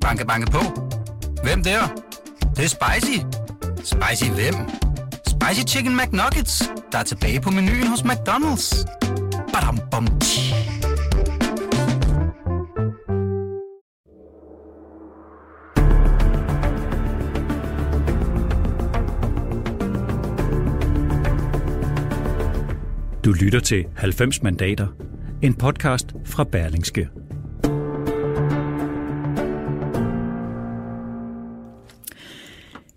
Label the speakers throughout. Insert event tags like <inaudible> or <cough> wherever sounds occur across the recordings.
Speaker 1: Banke, banke på. Hvem der? Det, det er spicy. Spicy hvem? Spicy Chicken McNuggets, der er tilbage på menuen hos McDonald's. Badum, bom, tji.
Speaker 2: Du lytter til 90 mandater, en podcast fra Berlingske.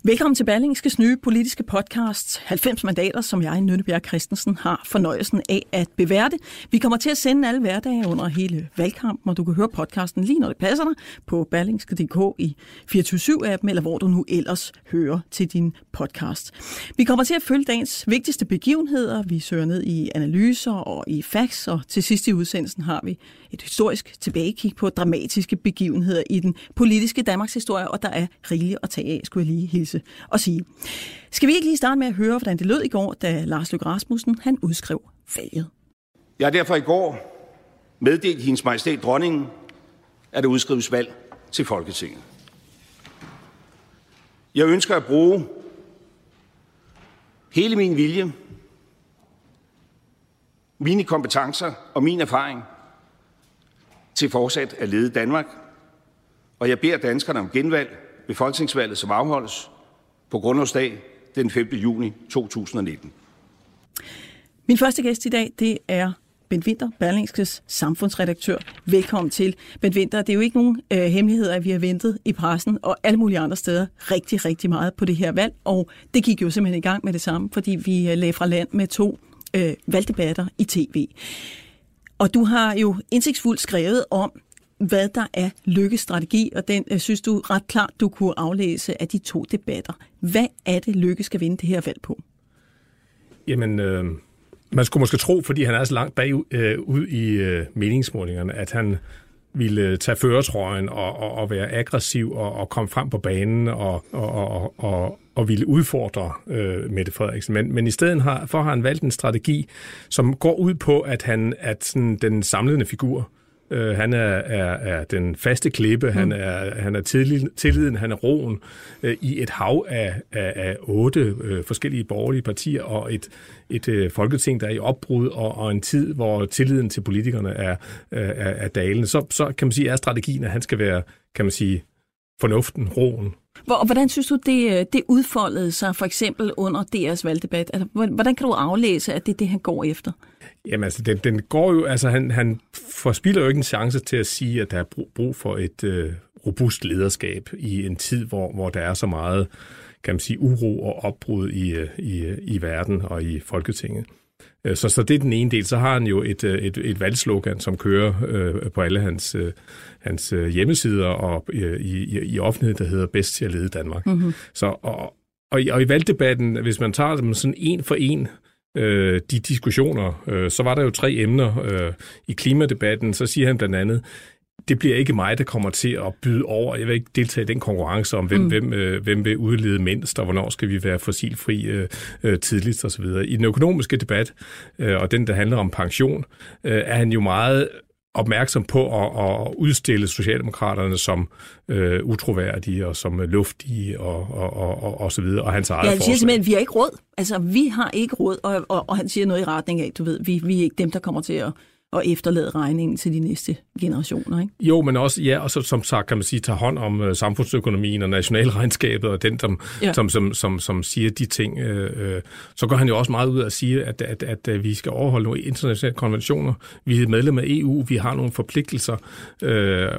Speaker 3: Velkommen til Berlingskes nye politiske podcast, 90 mandater, som jeg, Nønnebjerg Christensen, har fornøjelsen af at beværte. Vi kommer til at sende alle hverdage under hele valgkampen, og du kan høre podcasten lige når det passer dig på berlingske.dk i 24-7-appen, eller hvor du nu ellers hører til din podcast. Vi kommer til at følge dagens vigtigste begivenheder. Vi søger ned i analyser og i facts, og til sidst i udsendelsen har vi et historisk tilbagekig på dramatiske begivenheder i den politiske Danmarks historie, og der er rigeligt at tage af, skulle jeg lige hilse og sige. Skal vi ikke lige starte med at høre, hvordan det lød i går, da Lars Løkke Rasmussen han udskrev valget?
Speaker 4: Jeg har derfor i går meddelt hendes majestæt dronningen, at der udskrives valg til Folketinget. Jeg ønsker at bruge hele min vilje, mine kompetencer og min erfaring til fortsat at lede Danmark, og jeg beder danskerne om genvalg ved folketingsvalget, som afholdes på grundlovsdag den 5. juni 2019.
Speaker 3: Min første gæst i dag, det er Bent Winter, Berlingskes samfundsredaktør. Velkommen til. Bent Winter, det er jo ikke nogen øh, hemmelighed, at vi har ventet i pressen og alle mulige andre steder rigtig, rigtig meget på det her valg, og det gik jo simpelthen i gang med det samme, fordi vi øh, lagde fra land med to øh, valgdebatter i tv. Og du har jo indsigtsfuldt skrevet om, hvad der er lykkestrategi, og den øh, synes du ret klart, du kunne aflæse af de to debatter. Hvad er det, Lykke skal vinde det her valg på?
Speaker 5: Jamen, øh, man skulle måske tro, fordi han er så langt bagud øh, ud i øh, meningsmålingerne, at han ville øh, tage føretrøjen og, og, og være aggressiv og, og komme frem på banen og, og, og, og, og ville udfordre øh, Mette Frederiksen. Men, men i stedet har, for har han valgt en strategi, som går ud på, at han at sådan, den samlende figur, Øh, han er, er, er den faste klippe, mm. han er, han er tilliden, tilliden, han er roen øh, i et hav af, af, af otte øh, forskellige borgerlige partier og et, et øh, folketing, der er i opbrud og, og en tid, hvor tilliden til politikerne er, er, er dalende. Så, så kan man sige, er strategien, at han skal være, kan man sige, fornuften, roen.
Speaker 3: Hvor, hvordan synes du, det, øh, det udfoldede sig for eksempel under deres valgdebat? Altså, hvordan kan du aflæse, at det er det, han går efter?
Speaker 5: Jamen altså, den, den går jo, altså han, han forspiller jo ikke en chance til at sige, at der er brug for et øh, robust lederskab i en tid, hvor, hvor der er så meget, kan man sige, uro og opbrud i, øh, i, øh, i verden og i Folketinget. Øh, så, så det er den ene del. Så har han jo et, et, et valgslogan, som kører øh, på alle hans, øh, hans hjemmesider og øh, i, i offentlighed, der hedder Bedst til at lede Danmark. Mm-hmm. Så, og, og, i, og i valgdebatten, hvis man tager dem sådan en for en, øh, de diskussioner, øh, så var der jo tre emner øh, i klimadebatten. Så siger han blandt andet, det bliver ikke mig, der kommer til at byde over. Jeg vil ikke deltage i den konkurrence om, hvem, mm. hvem, øh, hvem vil udlede mindst, og hvornår skal vi være fossilfri øh, øh, tidligst osv. I den økonomiske debat, øh, og den, der handler om pension, øh, er han jo meget opmærksom på at, at udstille Socialdemokraterne som øh, utroværdige og som luftige og, og, og, og, og så videre, og hans eget
Speaker 3: Ja, han siger simpelthen, at vi har ikke råd. Altså, vi har ikke råd, og, og, og han siger noget i retning af, du ved, vi, vi er ikke dem, der kommer til at og efterlade regningen til de næste generationer. Ikke?
Speaker 5: Jo, men også, ja, og så, som sagt kan man sige, tage hånd om uh, samfundsøkonomien og nationalregnskabet, og den, som, ja. som, som, som, som siger de ting. Uh, så går han jo også meget ud og siger, at, at, at, at vi skal overholde nogle internationale konventioner. Vi er medlem af EU, vi har nogle forpligtelser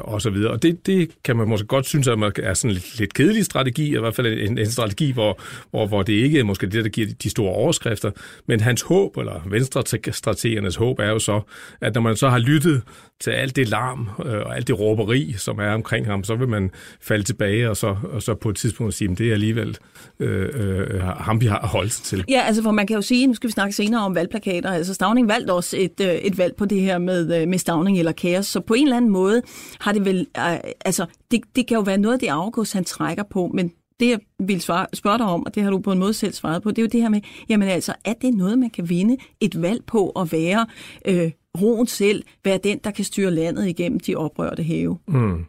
Speaker 5: og så videre. Og det, det kan man måske godt synes, at man er sådan lidt, lidt kedelig strategi, i hvert fald en, en strategi, hvor, hvor, hvor det ikke er måske det, der giver de store overskrifter, men hans håb, eller venstre-strategernes håb, er jo så, at når man så har lyttet til alt det larm øh, og alt det råberi, som er omkring ham, så vil man falde tilbage og så, og så på et tidspunkt sige, at det er alligevel øh, øh, ham, vi har holdt sig til.
Speaker 3: Ja, altså for man kan jo sige, nu skal vi snakke senere om valgplakater, altså Stavning valgte også et, øh, et valg på det her med, øh, med Stavning eller kaos, så på en eller anden måde har det vel, øh, altså det, det kan jo være noget af det afgås, han trækker på, men det, jeg vil svare, spørge dig om, og det har du på en måde selv svaret på, det er jo det her med, jamen altså, er det noget, man kan vinde et valg på at være øh, roen selv, være den, der kan styre landet igennem de oprørte have? Mm.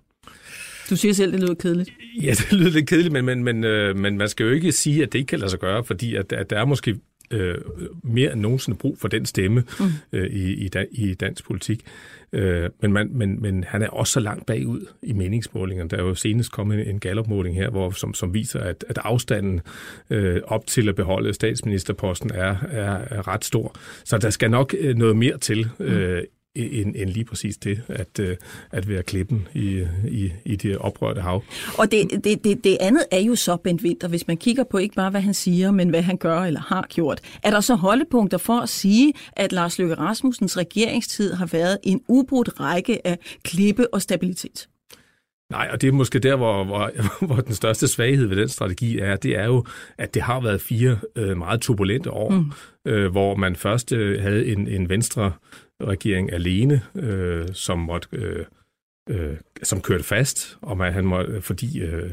Speaker 3: Du siger selv, det lyder kedeligt.
Speaker 5: Ja, <laughs> det lyder lidt kedeligt, men, men, men, øh, men man skal jo ikke sige, at det ikke kan lade sig gøre, fordi at, at der er måske øh, mere end nogensinde brug for den stemme mm. øh, i, i, i dansk politik. Øh, men, man, men, men han er også så langt bagud i meningsmålingerne. Der er jo senest kommet en gallopmåling her, hvor, som, som viser, at, at afstanden øh, op til at beholde statsministerposten er, er, er ret stor. Så der skal nok øh, noget mere til øh, end, end lige præcis det, at, øh, at være klippen i, i, i det oprørte hav.
Speaker 3: Og det, det, det, det andet er jo så, Bent Winter, hvis man kigger på ikke bare, hvad han siger, men hvad han gør eller har gjort. Er der så holdepunkter for at sige, at Lars Løkke Rasmussens regeringstid har været en ubrudt række af klippe og stabilitet?
Speaker 5: Nej, og det er måske der, hvor, hvor, <laughs> hvor den største svaghed ved den strategi er, det er jo, at det har været fire øh, meget turbulente år, mm. øh, hvor man først øh, havde en, en venstre regering alene, øh, som måtte... Øh, øh, som kørte fast, og man, han må, fordi øh,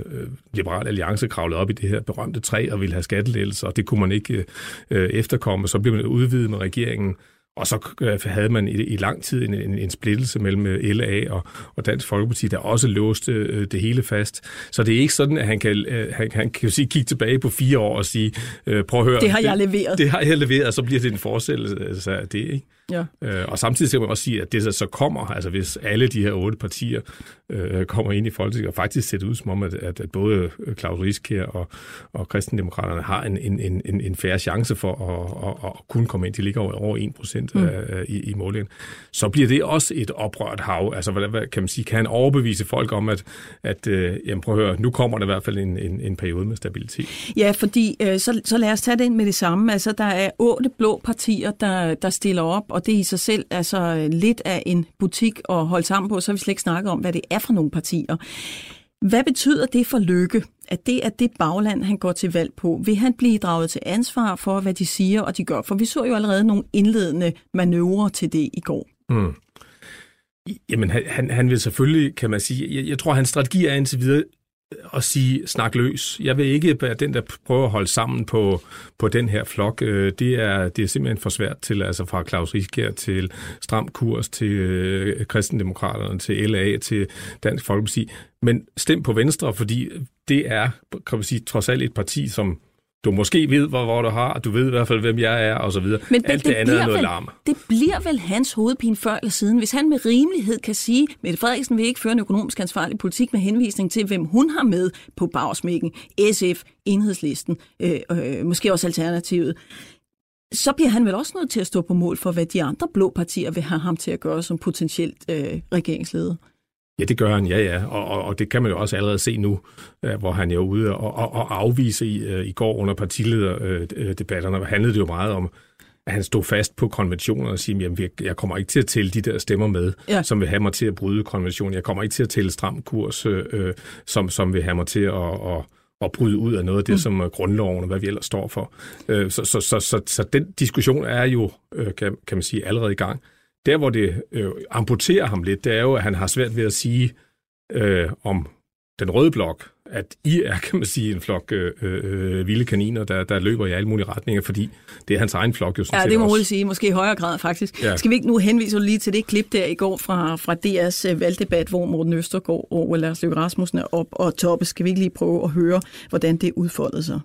Speaker 5: Liberal Alliance kravlede op i det her berømte træ og ville have skattelettelser, og det kunne man ikke øh, efterkomme. Så blev man udvidet med regeringen, og så øh, havde man i, i lang tid en, en, en splittelse mellem øh, LA og, og Dansk Folkeparti, der også låste øh, det hele fast. Så det er ikke sådan, at han kan, øh, han, han kan sige, kigge tilbage på fire år og sige, øh, prøv at høre.
Speaker 3: Det har jeg leveret.
Speaker 5: Det, det har jeg leveret, og så bliver det en forestillelse af det. Ikke? Ja. Øh, og samtidig skal man også sige, at det så kommer, altså hvis alle de her otte partier øh, kommer ind i Folketinget, og faktisk ser det ud som om, at, at, at både Claus Rieskær og, og Kristendemokraterne har en, en, en, en færre chance for at, at, at kunne komme ind. De ligger over 1 procent mm. i, i målingen. Så bliver det også et oprørt hav. Altså, hvad, hvad kan man sige? Kan han overbevise folk om, at, at øh, jamen, prøv at høre, nu kommer der i hvert fald en, en, en periode med stabilitet?
Speaker 3: Ja, fordi øh, så, så lad os tage det ind med det samme. Altså, der er otte blå partier, der, der stiller op, og det i sig selv er så lidt af en butik at holde sammen på, så har vi slet ikke snakket om, hvad det er for nogle partier. Hvad betyder det for Lykke, at det er det bagland, han går til valg på? Vil han blive draget til ansvar for, hvad de siger og de gør? For vi så jo allerede nogle indledende manøvrer til det i går. Mm.
Speaker 5: Jamen, han, han vil selvfølgelig, kan man sige, jeg, jeg tror, hans strategi er indtil videre at sige, snak løs. Jeg vil ikke være den, der prøver at holde sammen på, på den her flok. Øh, det er, det er simpelthen for svært til, altså fra Claus Riskær til Stram Kurs, til øh, Kristendemokraterne, til LA, til Dansk Folkeparti. Men stem på Venstre, fordi det er, kan man sige, trods alt et parti, som du måske ved, hvor, hvor du har, du ved i hvert fald, hvem jeg er, og så videre. Men Alt det, det andet er noget
Speaker 3: vel,
Speaker 5: larm.
Speaker 3: Det bliver vel hans hovedpine før eller siden, hvis han med rimelighed kan sige, Mette Frederiksen vil ikke føre en økonomisk ansvarlig politik med henvisning til, hvem hun har med på bagsmækken, SF, Enhedslisten, øh, øh, måske også Alternativet. Så bliver han vel også nødt til at stå på mål for, hvad de andre blå partier vil have ham til at gøre som potentielt øh, regeringsleder.
Speaker 5: Ja, det gør han, ja, ja. Og, og, og det kan man jo også allerede se nu, øh, hvor han er ude og, og, og afvise i, øh, i går under partilederdebatterne. Øh, handlede det jo meget om, at han stod fast på konventionen og siger, jamen, jeg kommer ikke til at tælle de der stemmer med, ja. som vil have mig til at bryde konventionen. Jeg kommer ikke til at tælle stram kurs, øh, som, som vil have mig til at, at, at bryde ud af noget af det, mm. som grundloven og hvad vi ellers står for. Så, så, så, så, så den diskussion er jo, kan, kan man sige, allerede i gang. Der, hvor det øh, amputerer ham lidt, det er jo, at han har svært ved at sige øh, om den røde blok, at I er, kan man sige, en flok øh, øh, vilde kaniner, der, der løber i alle mulige retninger, fordi det er hans egen flok jo sådan
Speaker 3: Ja, det må jeg sige. Måske i højere grad, faktisk. Ja. Skal vi ikke nu henvise lige til det klip der i går fra, fra DR's øh, valgdebat, hvor Morten Østergaard og Lars Løkke Rasmussen er op og toppe. Skal vi ikke lige prøve at høre, hvordan det udfoldede sig?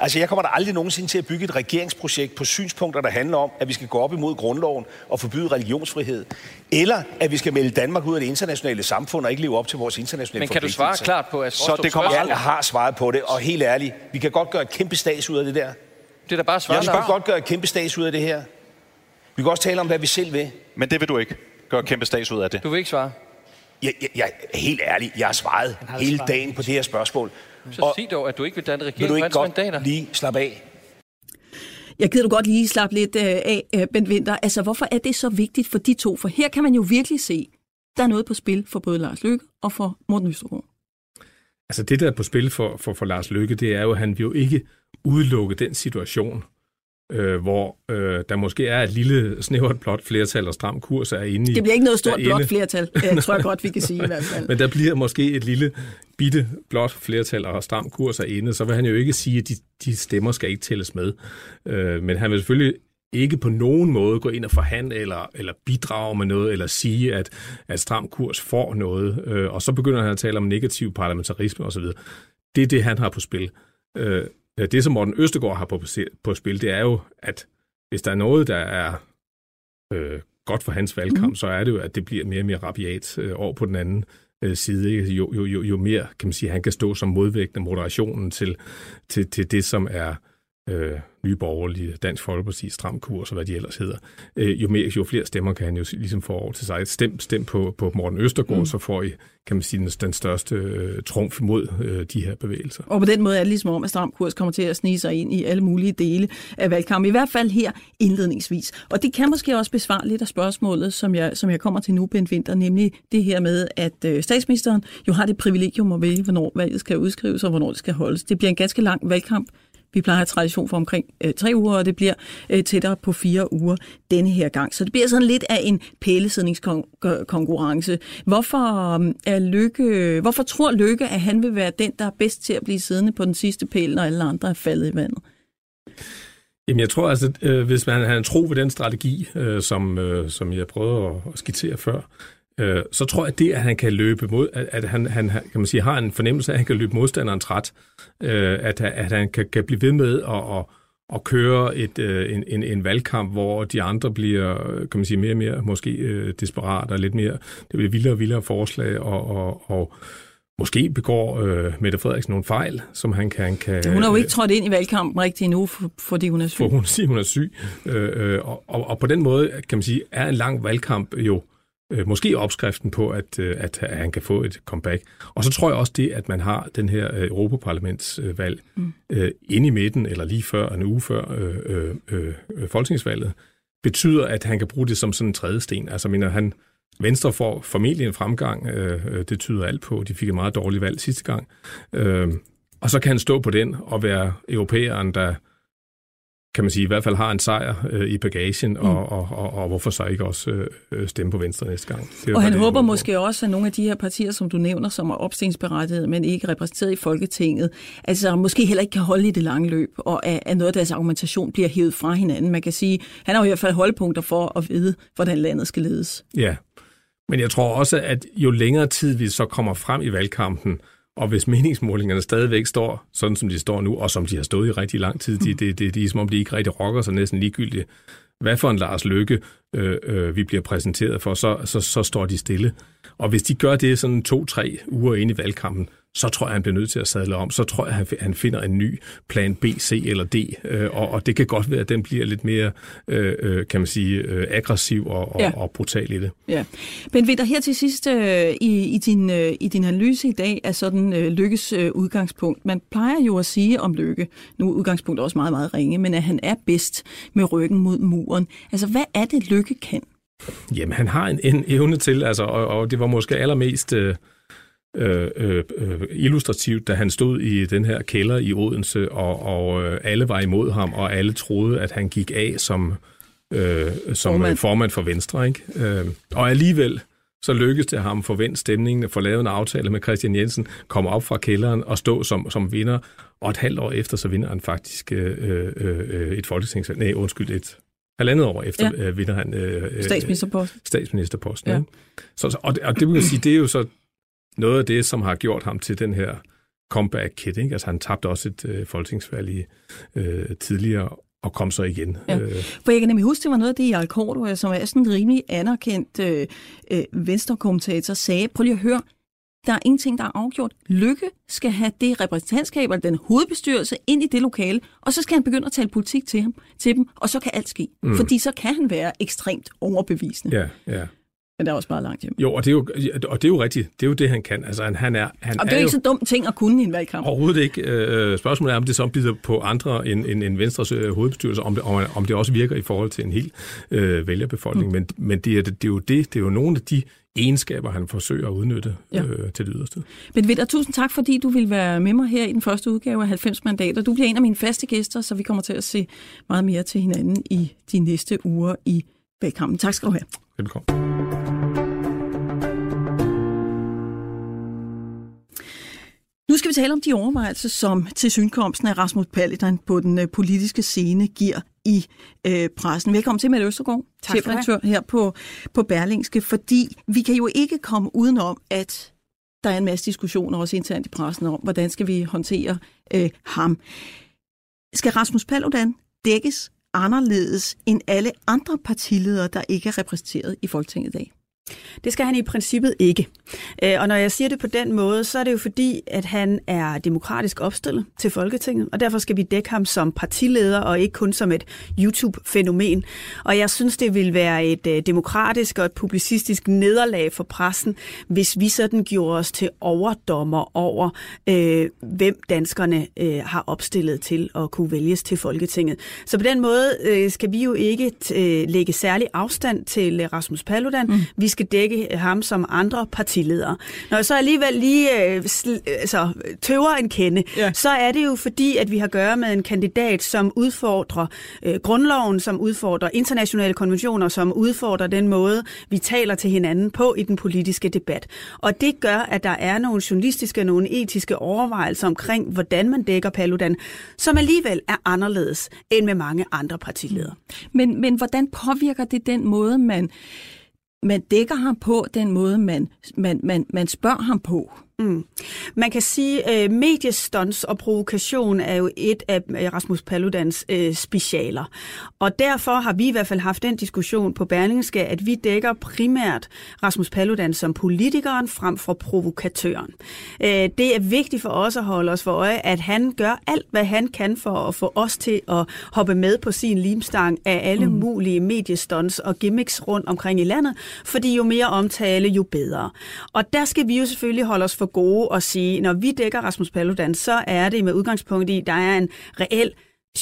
Speaker 6: Altså, jeg kommer da aldrig nogensinde til at bygge et regeringsprojekt på synspunkter, der handler om, at vi skal gå op imod grundloven og forbyde religionsfrihed. Eller at vi skal melde Danmark ud af det internationale samfund og ikke leve op til vores internationale
Speaker 7: Men kan du svare klart på, at
Speaker 6: Så det kommer, jeg har svaret på det, og helt ærligt, vi kan godt gøre et kæmpe stats ud af det der.
Speaker 7: Det er da bare svaret.
Speaker 6: Jeg kan godt gøre et kæmpe stats ud af det her. Vi kan også tale om, hvad vi selv vil.
Speaker 8: Men det vil du ikke gøre et kæmpe stats ud af det.
Speaker 7: Du vil ikke svare?
Speaker 6: Jeg, jeg, jeg, helt ærligt, jeg har svaret hele dagen på det her spørgsmål.
Speaker 7: Så og, sig dog, at du ikke vil danne regering vil du ikke
Speaker 6: godt mandater. lige slappe af?
Speaker 3: Jeg gider du godt lige slappe lidt øh, af, øh, Bent Winter. Altså, hvorfor er det så vigtigt for de to? For her kan man jo virkelig se, der er noget på spil for både Lars Løkke og for Morten Østergaard.
Speaker 5: Altså det, der er på spil for, for, for Lars Løkke, det er jo, at han vil jo ikke udelukke den situation, øh, hvor øh, der måske er et lille snævert blot flertal og stram kurs er inde i.
Speaker 3: Det bliver ikke noget stort blot flertal, jeg <laughs> tror jeg godt, vi kan sige i hvert fald.
Speaker 5: Men der bliver måske et lille bitte blot flertal og stram kurs er inde, så vil han jo ikke sige, at de, de stemmer skal ikke tælles med. Øh, men han vil selvfølgelig ikke på nogen måde gå ind og forhandle eller, eller bidrage med noget, eller sige, at, at stram kurs får noget. Øh, og så begynder han at tale om negativ parlamentarisme osv. Det er det, han har på spil. Øh, det, som Morten Østegård har på, på spil, det er jo, at hvis der er noget, der er øh, godt for hans valgkamp, mm. så er det jo, at det bliver mere og mere rabiat øh, over på den anden øh, side. Jo, jo, jo, jo mere kan man sige, han kan stå som modvægt af moderationen til, til, til det, som er øh, Nye Borgerlige, Dansk Folkeparti, Stram Kurs og hvad de ellers hedder, øh, jo, mere, jo flere stemmer kan han jo ligesom få over til sig. Stem, stem på, på Morten Østergaard, mm. så får I, kan man sige, den, den største øh, trumf mod øh, de her bevægelser.
Speaker 3: Og på den måde er det ligesom om, at Stram Kurs kommer til at snige sig ind i alle mulige dele af valgkampen, i hvert fald her indledningsvis. Og det kan måske også besvare lidt af spørgsmålet, som jeg, som jeg kommer til nu, Bent Winter, nemlig det her med, at øh, statsministeren jo har det privilegium at vælge, hvornår valget skal udskrives og hvornår det skal holdes. Det bliver en ganske lang valgkamp, vi plejer at have tradition for omkring øh, tre uger, og det bliver øh, tættere på fire uger denne her gang. Så det bliver sådan lidt af en pælesidningskonkurrence. Hvorfor, øh, er Lykke, hvorfor tror Lykke, at han vil være den, der er bedst til at blive siddende på den sidste pæl, når alle andre er faldet i vandet?
Speaker 5: Jamen, jeg tror altså, øh, hvis man har en tro ved den strategi, øh, som, øh, som jeg prøvede at, at skitsere før, øh, så tror jeg, at det, at han kan løbe mod, at, at han, han kan man sige, har en fornemmelse af, at han kan løbe modstanderen træt, øh, at, at han kan, kan blive ved med at, at, at køre et, øh, en, en, en valgkamp, hvor de andre bliver, kan man sige, mere og mere måske øh, desperat og lidt mere, det bliver vildere og vildere forslag, og, og, og måske begår øh, Mette Frederiksen nogle fejl, som han kan... kan
Speaker 3: hun har jo ikke trådt ind i valgkampen rigtig endnu, fordi hun er syg.
Speaker 5: For hun siger, hun er syg. Øh, øh, og, og, og på den måde, kan man sige, er en lang valgkamp jo øh, måske opskriften på, at, øh, at han kan få et comeback. Og så tror jeg også det, at man har den her øh, Europaparlamentsvalg mm. øh, inde i midten, eller lige før, en uge før øh, øh, øh, folketingsvalget, betyder, at han kan bruge det som sådan en tredje sten. Altså, mener han, Venstre får formentlig en fremgang, øh, øh, det tyder alt på. De fik et meget dårligt valg sidste gang. Øh, og så kan han stå på den og være europæeren, der kan man sige, i hvert fald har en sejr øh, i bagagen, mm. og, og, og, og hvorfor så ikke også øh, stemme på Venstre næste gang.
Speaker 3: Det og han det, håber måske også, at nogle af de her partier, som du nævner, som er opstillingsberettigede, men ikke repræsenteret i Folketinget, altså måske heller ikke kan holde i det lange løb, og at, at noget af deres argumentation bliver hævet fra hinanden. Man kan sige, han har i hvert fald holdpunkter for at vide, hvordan landet skal ledes.
Speaker 5: Ja, men jeg tror også, at jo længere tid vi så kommer frem i valgkampen, og hvis meningsmålingerne stadigvæk står sådan, som de står nu, og som de har stået i rigtig lang tid, det, det, det, det er som om, de ikke rigtig rokker sig næsten ligegyldigt, hvad for en Lars Lykke øh, øh, vi bliver præsenteret for, så, så, så står de stille. Og hvis de gør det sådan to-tre uger ind i valgkampen, så tror jeg, han bliver nødt til at sadle om. Så tror jeg, han finder en ny plan B, C eller D. Øh, og, og det kan godt være, at den bliver lidt mere, øh, øh kan man sige, øh, aggressiv og, og, ja. og brutal i det.
Speaker 3: Ja. Men ved der her til sidst øh, i, i, din, øh, i din analyse i dag er sådan øh, Lykkes øh, udgangspunkt. Man plejer jo at sige om Lykke, nu er udgangspunktet også meget, meget ringe, men at han er bedst med ryggen mod muren. Altså, hvad er det, Lykke kan?
Speaker 5: Jamen, han har en, en evne til, altså, og, og det var måske allermest... Øh, øh, øh, illustrativt, da han stod i den her kælder i Odense, og, og øh, alle var imod ham, og alle troede, at han gik af som, øh, som formand. formand for Venstre. Ikke? Øh, og alligevel så lykkedes det ham for vendt stemningen, at få lavet en aftale med Christian Jensen, komme op fra kælderen og stå som, som vinder, og et halvt år efter, så vinder han faktisk øh, øh, et folketingsvalg. Nej, undskyld, et halvandet år efter ja. øh, vinder han øh,
Speaker 3: statsministerposten.
Speaker 5: statsministerposten ja. Ikke? Så, så, og, det, og det vil jeg sige, det er jo så noget af det, som har gjort ham til den her comeback kid. Ikke? Altså han tabte også et øh, folketingsvalg i, øh, tidligere, og kom så igen. Ja.
Speaker 3: Øh. For jeg kan nemlig huske, det var noget af det, Jarl Korto, som er sådan en rimelig anerkendt øh, øh, venstrekommentator, sagde, prøv lige at høre, der er ingenting, der er afgjort. Lykke skal have det repræsentantskab, eller den hovedbestyrelse, ind i det lokale, og så skal han begynde at tale politik til, ham, til dem, og så kan alt ske. Mm. Fordi så kan han være ekstremt overbevisende.
Speaker 5: Ja, ja.
Speaker 3: Men der er også bare langt hjem.
Speaker 5: Jo, og det er jo, og det er jo rigtigt. Det er jo det, han kan. Altså, han, han er, han
Speaker 3: og det er, er ikke jo, så dumt ting at kunne i en valgkamp.
Speaker 5: Overhovedet ikke. Øh, spørgsmålet er, om det så bliver på andre end, end, end Venstres øh, hovedbestyrelse, om det, om, om det også virker i forhold til en hel øh, vælgerbefolkning. Mm. Men, men det, er, det, er jo det, det er jo nogle af de egenskaber, han forsøger at udnytte ja. øh, til det yderste.
Speaker 3: Men Vitter, tusind tak, fordi du vil være med mig her i den første udgave af 90 mandater. Du bliver en af mine faste gæster, så vi kommer til at se meget mere til hinanden i de næste uger i valgkampen. Tak skal du have.
Speaker 5: Velkommen.
Speaker 3: Nu skal vi tale om de overvejelser, som til synkomsten af Rasmus Paludan på den øh, politiske scene giver i øh, pressen. Velkommen til, Mette Østergaard, chefredaktør her på, på Berlingske, fordi vi kan jo ikke komme udenom, at der er en masse diskussioner også internt i pressen om, hvordan skal vi håndtere øh, ham. Skal Rasmus Paludan dækkes anderledes end alle andre partiledere, der ikke er repræsenteret i Folketinget i dag?
Speaker 9: Det skal han i princippet ikke. Øh, og når jeg siger det på den måde, så er det jo fordi, at han er demokratisk opstillet til Folketinget, og derfor skal vi dække ham som partileder og ikke kun som et YouTube-fænomen. Og jeg synes, det vil være et øh, demokratisk og et publicistisk nederlag for pressen, hvis vi sådan gjorde os til overdommer over, øh, hvem danskerne øh, har opstillet til at kunne vælges til Folketinget. Så på den måde øh, skal vi jo ikke øh, lægge særlig afstand til Rasmus Paludan. Mm. Vi skal dække ham som andre partiledere. Når jeg så alligevel lige øh, altså, tøver en kende, ja. så er det jo fordi, at vi har at gøre med en kandidat, som udfordrer øh, grundloven, som udfordrer internationale konventioner, som udfordrer den måde, vi taler til hinanden på i den politiske debat. Og det gør, at der er nogle journalistiske og nogle etiske overvejelser omkring, hvordan man dækker Paludan, som alligevel er anderledes end med mange andre partiledere.
Speaker 3: Men, men hvordan påvirker det den måde, man man dækker ham på, den måde, man, man, man, man spørger ham på.
Speaker 9: Mm. Man kan sige, at øh, mediestunts og provokation er jo et af øh, Rasmus Paludans øh, specialer. Og derfor har vi i hvert fald haft den diskussion på Berlingske, at vi dækker primært Rasmus Paludan som politikeren frem for provokatøren. Øh, det er vigtigt for os at holde os for øje, at han gør alt, hvad han kan for at få os til at hoppe med på sin limstang af alle mm. mulige mediestunts og gimmicks rundt omkring i landet, fordi jo mere omtale, jo bedre. Og der skal vi jo selvfølgelig holde os for for gode at sige, når vi dækker Rasmus Paludan, så er det med udgangspunkt i, at der er en reel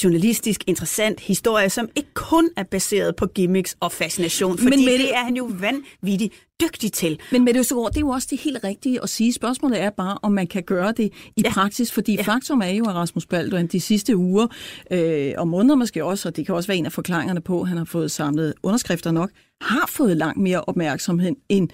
Speaker 9: journalistisk interessant historie, som ikke kun er baseret på gimmicks og fascination, fordi Men med det er han jo vanvittigt dygtig til.
Speaker 3: Men med det, det er jo også det helt rigtige at sige. Spørgsmålet er bare, om man kan gøre det i ja. praksis, fordi ja. faktum er jo, at Rasmus Paludan de sidste uger, øh, og måneder måske også, og det kan også være en af forklaringerne på, at han har fået samlet underskrifter nok, har fået langt mere opmærksomhed end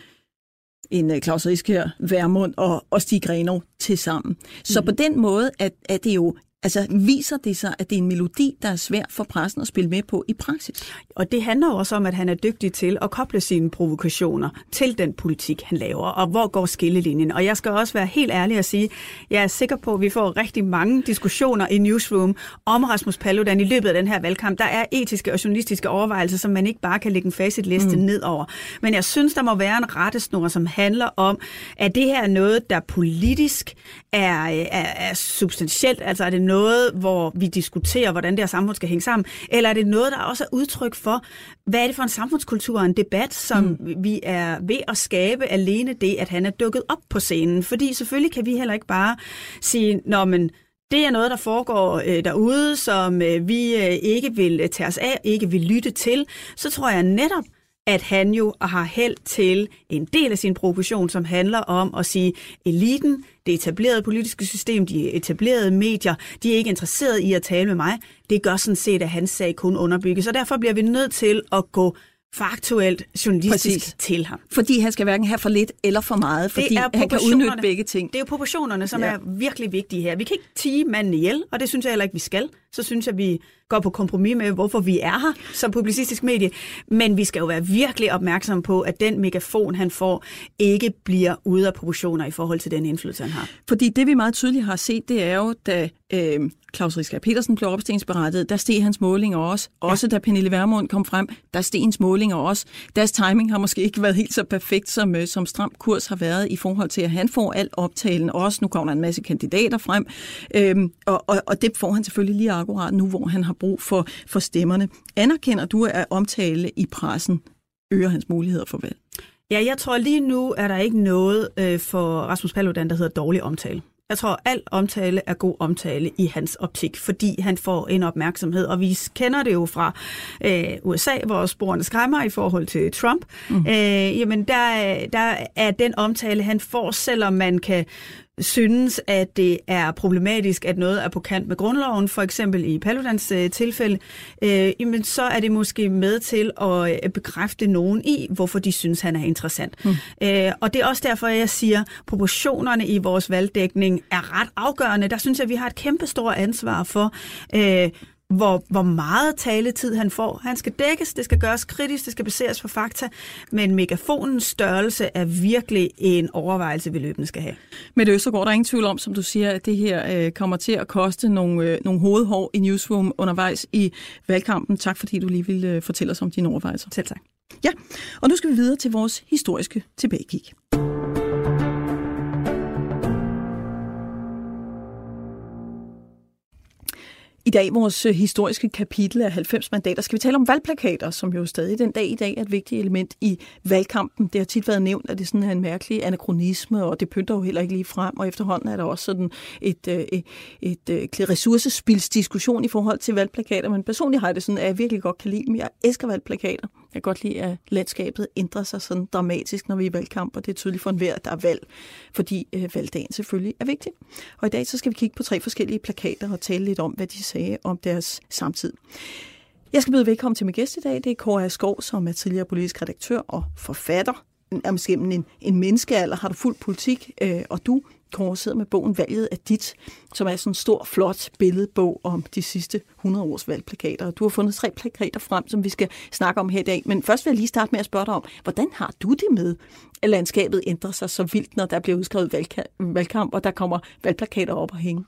Speaker 3: en øh, Claus Riskær, Værmund og, og Stig Grenov til sammen. Så mm. på den måde at, at det jo Altså viser det sig, at det er en melodi, der er svær for pressen at spille med på i praksis?
Speaker 9: Og det handler også om, at han er dygtig til at koble sine provokationer til den politik, han laver, og hvor går skillelinjen. Og jeg skal også være helt ærlig at sige, jeg er sikker på, at vi får rigtig mange diskussioner i Newsroom om Rasmus Paludan i løbet af den her valgkamp. Der er etiske og journalistiske overvejelser, som man ikke bare kan lægge en facitliste mm. ned over. Men jeg synes, der må være en rettesnor, som handler om, at det her er noget, der politisk er, er, er substantielt, altså er det noget, hvor vi diskuterer, hvordan det her samfund skal hænge sammen, eller er det noget, der også er udtryk for, hvad er det for en samfundskultur og en debat, som mm. vi er ved at skabe alene det, at han er dukket op på scenen? Fordi selvfølgelig kan vi heller ikke bare sige, når men det er noget, der foregår øh, derude, som øh, vi øh, ikke vil tage os af, ikke vil lytte til, så tror jeg netop, at han jo har held til en del af sin provokation, som handler om at sige, eliten, det etablerede politiske system, de etablerede medier, de er ikke interesseret i at tale med mig. Det gør sådan set, at hans sag kun underbygges, og derfor bliver vi nødt til at gå faktuelt journalistisk Præcis. til ham.
Speaker 3: Fordi han skal hverken have for lidt eller for meget, fordi han kan udnytte begge ting.
Speaker 9: Det er jo proportionerne, som ja. er virkelig vigtige her. Vi kan ikke tige manden ihjel, og det synes jeg heller ikke, vi skal. Så synes jeg, vi går på kompromis med, hvorfor vi er her som publicistisk medie. Men vi skal jo være virkelig opmærksom på, at den megafon, han får, ikke bliver ude af proportioner i forhold til den indflydelse, han har.
Speaker 3: Fordi det, vi meget tydeligt har set, det er jo, da øh, Claus Risker Petersen blev opstillingsberettet, der steg hans målinger også. Også ja. da Pernille Vermund kom frem, der steg hans målinger også. Deres timing har måske ikke været helt så perfekt, som, øh, som Stram Kurs har været i forhold til, at han får alt optalen også. Nu kommer der en masse kandidater frem, øh, og, og, og det får han selvfølgelig lige akkurat nu, hvor han har brug for, for stemmerne. Anerkender du, at omtale i pressen øger hans muligheder for valg?
Speaker 9: Ja, jeg tror lige nu er der ikke noget øh, for Rasmus Paludan, der hedder dårlig omtale. Jeg tror, al omtale er god omtale i hans optik, fordi han får en opmærksomhed, og vi kender det jo fra øh, USA, hvor sporene skræmmer i forhold til Trump. Mm. Øh, jamen, der, der er den omtale, han får, selvom man kan synes, at det er problematisk, at noget er på kant med grundloven, for eksempel i Paludans øh, tilfælde, øh, jamen så er det måske med til at øh, bekræfte nogen i, hvorfor de synes, han er interessant. Mm. Øh, og det er også derfor, jeg siger, proportionerne i vores valgdækning er ret afgørende. Der synes jeg, at vi har et kæmpe stort ansvar for, øh, hvor, hvor meget taletid han får. Han skal dækkes, det skal gøres kritisk, det skal baseres på fakta, men megafonens størrelse er virkelig en overvejelse, vi løbende skal have.
Speaker 3: Men det går der er ingen tvivl om, som du siger, at det her øh, kommer til at koste nogle, øh, nogle hovedhår i Newsroom undervejs i valgkampen. Tak fordi du lige ville øh, fortælle os om dine overvejelser.
Speaker 9: Selv tak.
Speaker 3: Ja, og nu skal vi videre til vores historiske tilbagekig. I dag, vores øh, historiske kapitel af 90 mandater, skal vi tale om valgplakater, som jo stadig den dag i dag er et vigtigt element i valgkampen. Det har tit været nævnt, at det sådan er en mærkelig anachronisme, og det pynter jo heller ikke lige frem, og efterhånden er der også sådan et, øh, et, et, øh, et ressourcespilsdiskussion i forhold til valgplakater, men personligt har jeg det sådan, at jeg virkelig godt kan lide dem. Jeg elsker valgplakater. Jeg kan godt lide, at landskabet ændrer sig sådan dramatisk, når vi er i valgkamp, og det er tydeligt for enhver, at der er valg, fordi øh, valgdagen selvfølgelig er vigtig. Og i dag så skal vi kigge på tre forskellige plakater og tale lidt om, hvad de sagde om deres samtid. Jeg skal byde velkommen til min gæst i dag. Det er Kåre Skov, som er tidligere politisk redaktør og forfatter. Nærmest gennem en, en menneskealder har du fuld politik, øh, og du Kåre sidder med bogen Valget af dit, som er sådan en stor, flot billedbog om de sidste 100 års valgplakater. Du har fundet tre plakater frem, som vi skal snakke om her i dag. Men først vil jeg lige starte med at spørge dig om, hvordan har du det med, at landskabet ændrer sig så vildt, når der bliver udskrevet valgkamp, og der kommer valgplakater op og hænge?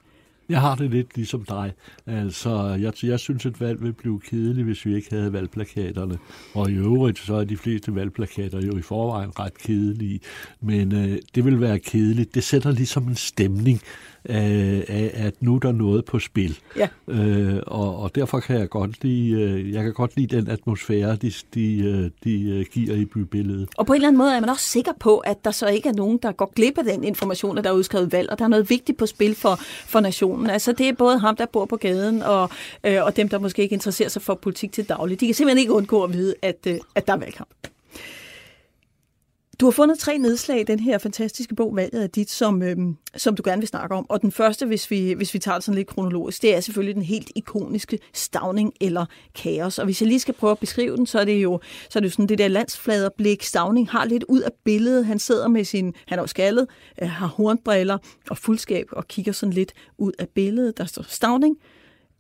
Speaker 10: Jeg har det lidt ligesom dig. Altså, jeg, jeg synes, at valg ville blive kedeligt, hvis vi ikke havde valgplakaterne. Og i øvrigt, så er de fleste valgplakater jo i forvejen ret kedelige. Men øh, det vil være kedeligt. Det sætter ligesom en stemning af, af at nu er der noget på spil.
Speaker 3: Ja.
Speaker 10: Øh, og, og derfor kan jeg godt lide, øh, jeg kan godt lide den atmosfære, de, de, øh, de øh, giver i bybilledet.
Speaker 3: Og på en eller anden måde er man også sikker på, at der så ikke er nogen, der går glip af den information, at der er udskrevet valg, og der er noget vigtigt på spil for, for nationen. Altså det er både ham, der bor på gaden, og, øh, og dem, der måske ikke interesserer sig for politik til daglig. De kan simpelthen ikke undgå at vide, at, øh, at der er valgkamp. Du har fundet tre nedslag i den her fantastiske bog, Valget af dit, som, øhm, som du gerne vil snakke om. Og den første, hvis vi, hvis vi tager det sådan lidt kronologisk, det er selvfølgelig den helt ikoniske stavning eller kaos. Og hvis jeg lige skal prøve at beskrive den, så er det jo, så er det jo sådan det der landsfladerblik. Stavning har lidt ud af billedet. Han sidder med sin, han er jo skaldet, øh, har hornbriller og fuldskab og kigger sådan lidt ud af billedet. Der står stavning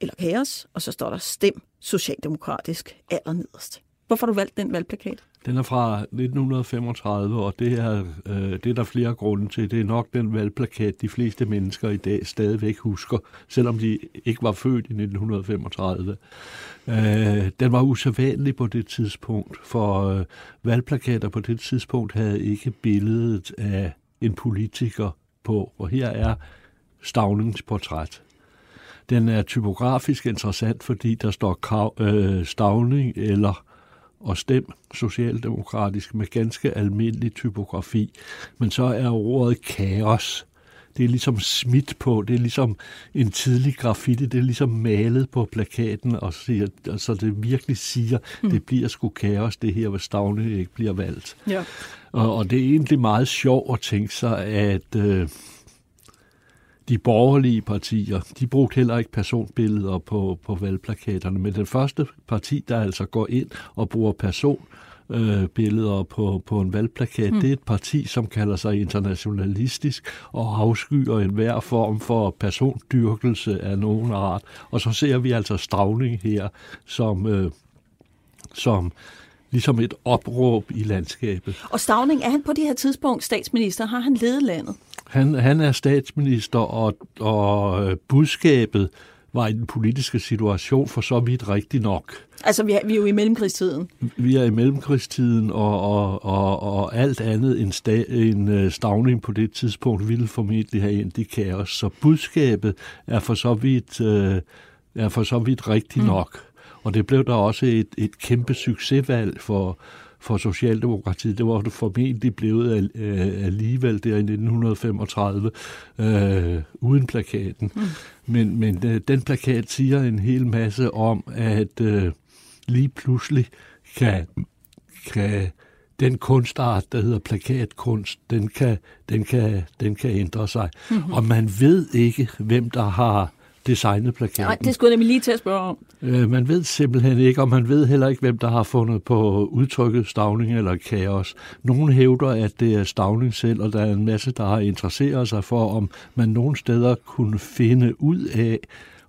Speaker 3: eller kaos, og så står der stem socialdemokratisk allernederst. Hvorfor har du valgt den valgplakat?
Speaker 10: Den er fra 1935, og det er, øh, det er der flere grunde til. Det er nok den valgplakat, de fleste mennesker i dag stadigvæk husker, selvom de ikke var født i 1935. Øh, den var usædvanlig på det tidspunkt, for øh, valgplakater på det tidspunkt havde ikke billedet af en politiker på, og her er Stavnings portræt. Den er typografisk interessant, fordi der står øh, Stavning eller og stem socialdemokratisk med ganske almindelig typografi. Men så er ordet kaos. Det er ligesom smidt på, det er ligesom en tidlig graffiti, det er ligesom malet på plakaten, og siger, altså det virkelig siger, mm. det bliver sgu kaos, det her, hvis Stavne ikke bliver valgt.
Speaker 3: Ja.
Speaker 10: Og, og det er egentlig meget sjovt at tænke sig, at øh, de borgerlige partier, de brugte heller ikke personbilleder på, på valgplakaterne, men den første parti, der altså går ind og bruger person øh, billeder på, på en valgplakat. Mm. Det er et parti, som kalder sig internationalistisk og afskyer enhver form for persondyrkelse af nogen art. Og så ser vi altså Stravning her som, øh, som ligesom et opråb i landskabet.
Speaker 3: Og Stavning, er han på det her tidspunkt statsminister? Har han ledet landet?
Speaker 10: Han, han er statsminister, og, og øh, budskabet var i den politiske situation for så vidt rigtigt nok.
Speaker 3: Altså, vi er, vi er jo i mellemkrigstiden.
Speaker 10: Vi er i mellemkrigstiden, og, og, og, og alt andet end, sta, end øh, stavning på det tidspunkt ville formentlig have endt i kaos. Så budskabet er for så vidt, øh, er for så vidt rigtigt mm. nok. Og det blev der også et, et kæmpe succesvalg for, for Socialdemokratiet. Det var det formentlig blevet øh, alligevel der i 1935 øh, uden plakaten. Mm. Men, men øh, den plakat siger en hel masse om, at øh, lige pludselig kan, kan den kunstart, der hedder plakatkunst, den kan, den kan, den kan ændre sig. Mm-hmm. Og man ved ikke, hvem der har designet plakaten.
Speaker 3: Nej, det skulle jeg nemlig lige til at spørge om.
Speaker 10: Øh, man ved simpelthen ikke, og man ved heller ikke, hvem der har fundet på udtrykket stavning eller kaos. Nogle hævder, at det er stavning selv, og der er en masse, der har interesseret sig for, om man nogle steder kunne finde ud af,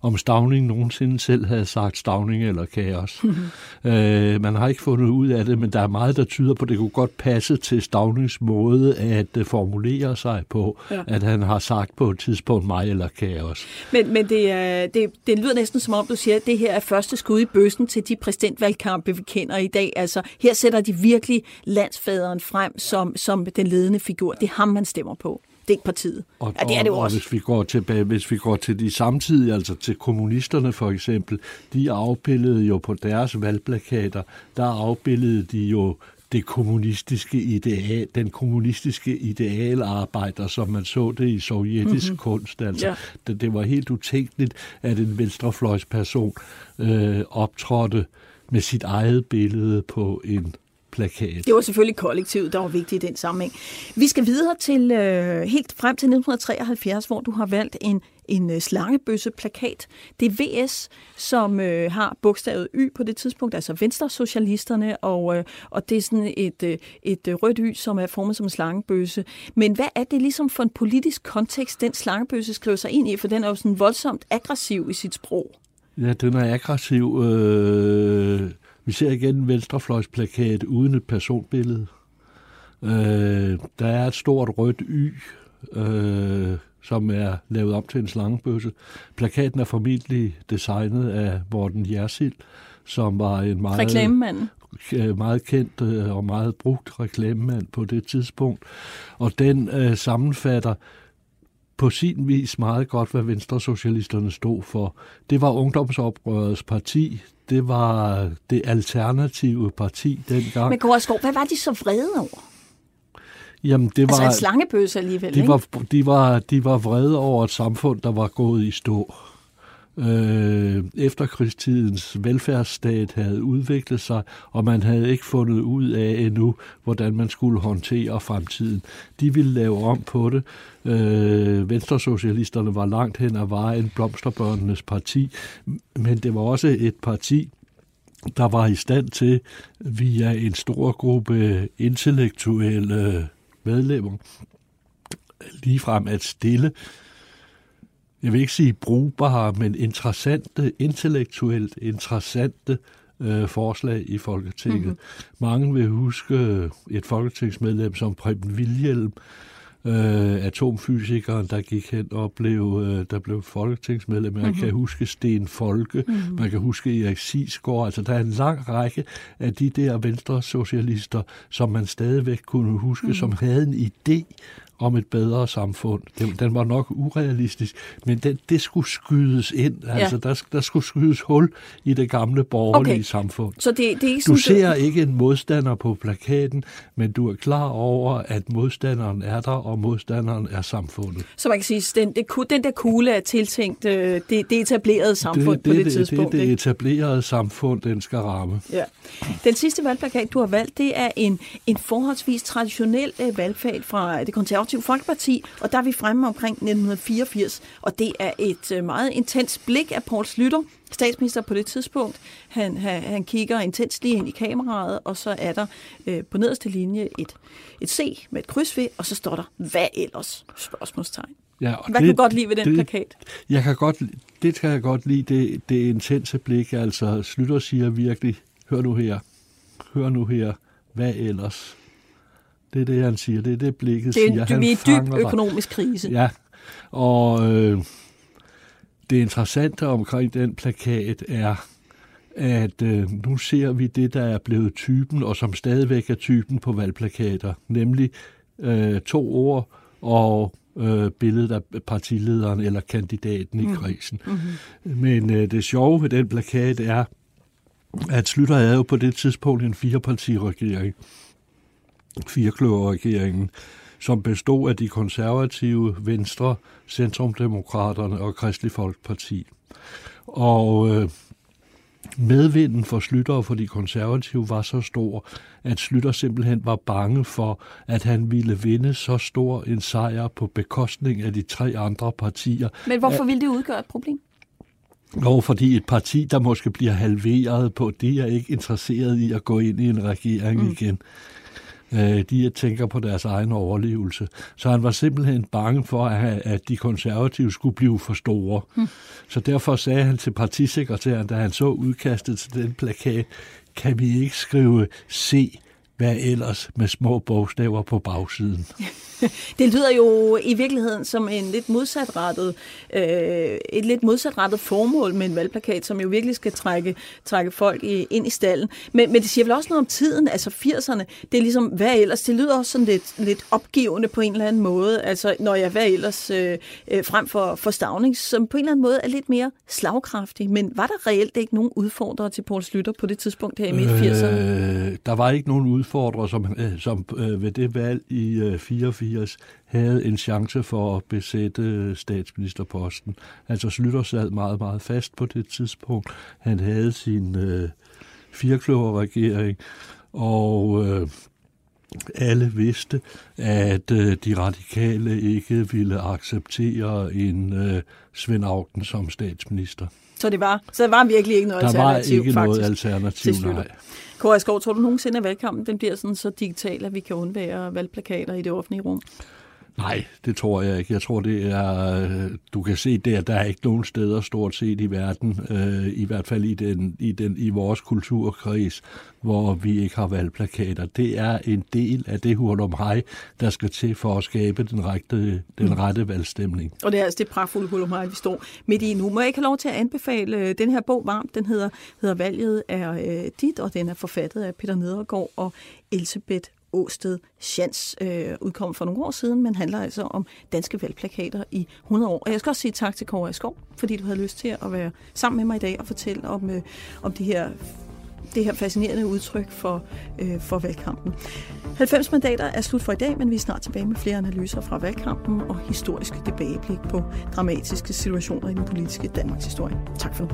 Speaker 10: om Stavning nogensinde selv havde sagt Stavning eller kaos. <laughs> øh, man har ikke fundet ud af det, men der er meget, der tyder på, at det kunne godt passe til Stavnings måde at uh, formulere sig på, ja. at han har sagt på et tidspunkt mig eller kaos.
Speaker 3: Men, men det, er, det, det lyder næsten som om, du siger, at det her er første skud i bøssen til de præsidentvalgkampe, vi kender i dag. Altså, her sætter de virkelig landsfaderen frem som, som den ledende figur. Det er ham, man stemmer på. Det er ikke partiet.
Speaker 10: Og,
Speaker 3: ja, det er det jo
Speaker 10: og,
Speaker 3: også.
Speaker 10: Og hvis vi går tilbage, hvis vi går til de samtidige, altså til kommunisterne for eksempel, de afbildede jo på deres valgplakater, der afbildede de jo det kommunistiske ideal, den kommunistiske idealarbejder, som man så det i sovjetisk mm-hmm. kunst. Altså, ja. det, det var helt utænkeligt, at en venstrefløjsperson øh, optrådte med sit eget billede på en plakat.
Speaker 3: Det var selvfølgelig kollektivet, der var vigtigt i den sammenhæng. Vi skal videre til øh, helt frem til 1973, hvor du har valgt en en øh, slangebøsse-plakat. Det er VS, som øh, har bogstavet Y på det tidspunkt, altså Venstre Socialisterne, og, øh, og det er sådan et, øh, et øh, rødt Y, som er formet som en slangebøsse. Men hvad er det ligesom for en politisk kontekst, den slangebøsse skriver sig ind i? For den er jo sådan voldsomt aggressiv i sit sprog.
Speaker 10: Ja, den er aggressiv. Øh, vi ser igen en venstrefløjsplakat uden et personbillede. Øh, der er et stort rødt Y, øh, som er lavet om til en slangebøsse. Plakaten er formentlig designet af Morten Jersild, som var en meget,
Speaker 3: reklamemand.
Speaker 10: meget kendt øh, og meget brugt reklamemand på det tidspunkt. Og den øh, sammenfatter på sin vis meget godt, hvad Venstre Socialisterne stod for. Det var ungdomsoprørets parti. Det var det alternative parti dengang.
Speaker 3: Men Gårdskov, hvad var de så vrede over?
Speaker 10: Jamen, det
Speaker 3: altså
Speaker 10: var,
Speaker 3: en slangebøsse alligevel,
Speaker 10: de
Speaker 3: ikke?
Speaker 10: var, de, var, de var vrede over et samfund, der var gået i stå. Øh, efterkrigstidens velfærdsstat havde udviklet sig, og man havde ikke fundet ud af endnu, hvordan man skulle håndtere fremtiden. De ville lave om på det. Øh, Venstresocialisterne var langt hen ad vejen blomsterbørnenes parti, men det var også et parti, der var i stand til via en stor gruppe intellektuelle medlemmer ligefrem at stille, jeg vil ikke sige brugbare, men interessante, intellektuelt interessante øh, forslag i Folketinget. Mm-hmm. Mange vil huske et folketingsmedlem som Preben Wilhjelm, øh, atomfysikeren, der gik hen og blev, øh, der blev folketingsmedlem. Man mm-hmm. kan huske Sten Folke, mm-hmm. man kan huske Erik Sisgaard. Altså, der er en lang række af de der venstre socialister, som man stadigvæk kunne huske, mm-hmm. som havde en idé om et bedre samfund. Den, den var nok urealistisk, men den, det skulle skydes ind. Ja. Altså, der, der skulle skydes hul i det gamle borgerlige okay. samfund.
Speaker 3: Så det, det er ikke
Speaker 10: du
Speaker 3: sådan,
Speaker 10: ser ikke en modstander på plakaten, men du er klar over, at modstanderen er der, og modstanderen er samfundet.
Speaker 3: Så man kan sige, den, det, den der kugle er tiltænkt øh, det, det etablerede samfund
Speaker 10: det, det,
Speaker 3: på det,
Speaker 10: det
Speaker 3: tidspunkt.
Speaker 10: Det er det etablerede samfund, den skal ramme.
Speaker 3: Ja. Den sidste valgplakat, du har valgt, det er en, en forholdsvis traditionel øh, valgfag fra det konservative konservativ Folkeparti, og der er vi fremme omkring 1984, og det er et øh, meget intens blik af Poul Slytter, statsminister på det tidspunkt. Han, han, han kigger intens lige ind i kameraet, og så er der øh, på nederste linje et, et C med et kryds ved, og så står der, hvad ellers? Spørgsmålstegn.
Speaker 10: Ja,
Speaker 3: Hvad det, kan du godt lide ved den
Speaker 10: det,
Speaker 3: plakat?
Speaker 10: Jeg kan godt, det kan jeg godt lide, det, det intense blik. Altså, Slytter siger virkelig, hør nu her, hør nu her, hvad ellers? Det er det, han siger. Det er det, blikket
Speaker 3: det er,
Speaker 10: siger.
Speaker 3: Han vi er i dyb økonomisk krise.
Speaker 10: Ja, og øh, det interessante omkring den plakat er, at øh, nu ser vi det, der er blevet typen, og som stadigvæk er typen på valgplakater, nemlig øh, to ord og øh, billedet af partilederen eller kandidaten i mm. krisen. Mm-hmm. Men øh, det sjove ved den plakat er, at Slytter er jo på det tidspunkt en firepartiregering firekløverregeringen, som bestod af de konservative, Venstre, Centrumdemokraterne og Kristelig Folkeparti. Og øh, medvinden for Slytter og for de konservative var så stor, at Slytter simpelthen var bange for, at han ville vinde så stor en sejr på bekostning af de tre andre partier.
Speaker 3: Men hvorfor ville det udgøre et problem?
Speaker 10: Jo, fordi et parti, der måske bliver halveret på, det er ikke interesseret i at gå ind i en regering mm. igen. Øh, de tænker på deres egen overlevelse. Så han var simpelthen bange for, at, at de konservative skulle blive for store. Hmm. Så derfor sagde han til partisekretæren, da han så udkastet til den plakat, kan vi ikke skrive C hvad ellers med små bogstaver på bagsiden. <laughs>
Speaker 3: det lyder jo i virkeligheden som en lidt modsatrettet, øh, et lidt modsatrettet formål med en valgplakat, som jo virkelig skal trække, trække folk i, ind i stallen. Men, men det siger vel også noget om tiden, altså 80'erne. Det er ligesom, hvad ellers? Det lyder også sådan lidt, lidt opgivende på en eller anden måde. Altså, når jeg hvad ellers øh, øh, frem for, for Stavning, som på en eller anden måde er lidt mere slagkraftig. Men var der reelt ikke nogen udfordrere til Poul Slytter på det tidspunkt her i midt-80'erne?
Speaker 10: Øh, der var ikke nogen udfordrere, som, øh, som øh, ved det valg i øh, 84 havde en chance for at besætte statsministerposten. Altså Slytter sad meget, meget fast på det tidspunkt. Han havde sin øh, firkløverregering, og øh, alle vidste, at øh, de radikale ikke ville acceptere en øh, Svend Augen som statsminister.
Speaker 3: Så det var, så det var virkelig ikke noget
Speaker 10: der
Speaker 3: alternativ,
Speaker 10: Der var ikke
Speaker 3: faktisk,
Speaker 10: noget alternativ, nej.
Speaker 3: Kåre Skov, tror du nogensinde, at valgkampen den bliver sådan så digital, at vi kan undvære valgplakater i det offentlige rum?
Speaker 10: Nej, det tror jeg ikke. Jeg tror, det er, du kan se der, der er ikke nogen steder stort set i verden, øh, i hvert fald i, den, i, den, i vores kulturkreds, hvor vi ikke har valgplakater. Det er en del af det hurlumhej, der skal til for at skabe den rette, den mm. rette valgstemning.
Speaker 3: Og det er altså det pragtfulde hurlumhej, vi står midt i nu. Må jeg ikke have lov til at anbefale øh, den her bog varmt? Den hedder, hedder Valget er øh, dit, og den er forfattet af Peter Nedergaard og Elisabeth Åsted Chans øh, udkom for nogle år siden, men handler altså om danske valgplakater i 100 år. Og jeg skal også sige tak til Kåre Skov, fordi du havde lyst til at være sammen med mig i dag og fortælle om, øh, om det her det her fascinerende udtryk for, øh, for valgkampen. 90 mandater er slut for i dag, men vi er snart tilbage med flere analyser fra valgkampen og historiske tilbageblik på dramatiske situationer i den politiske Danmarks historie. Tak for nu.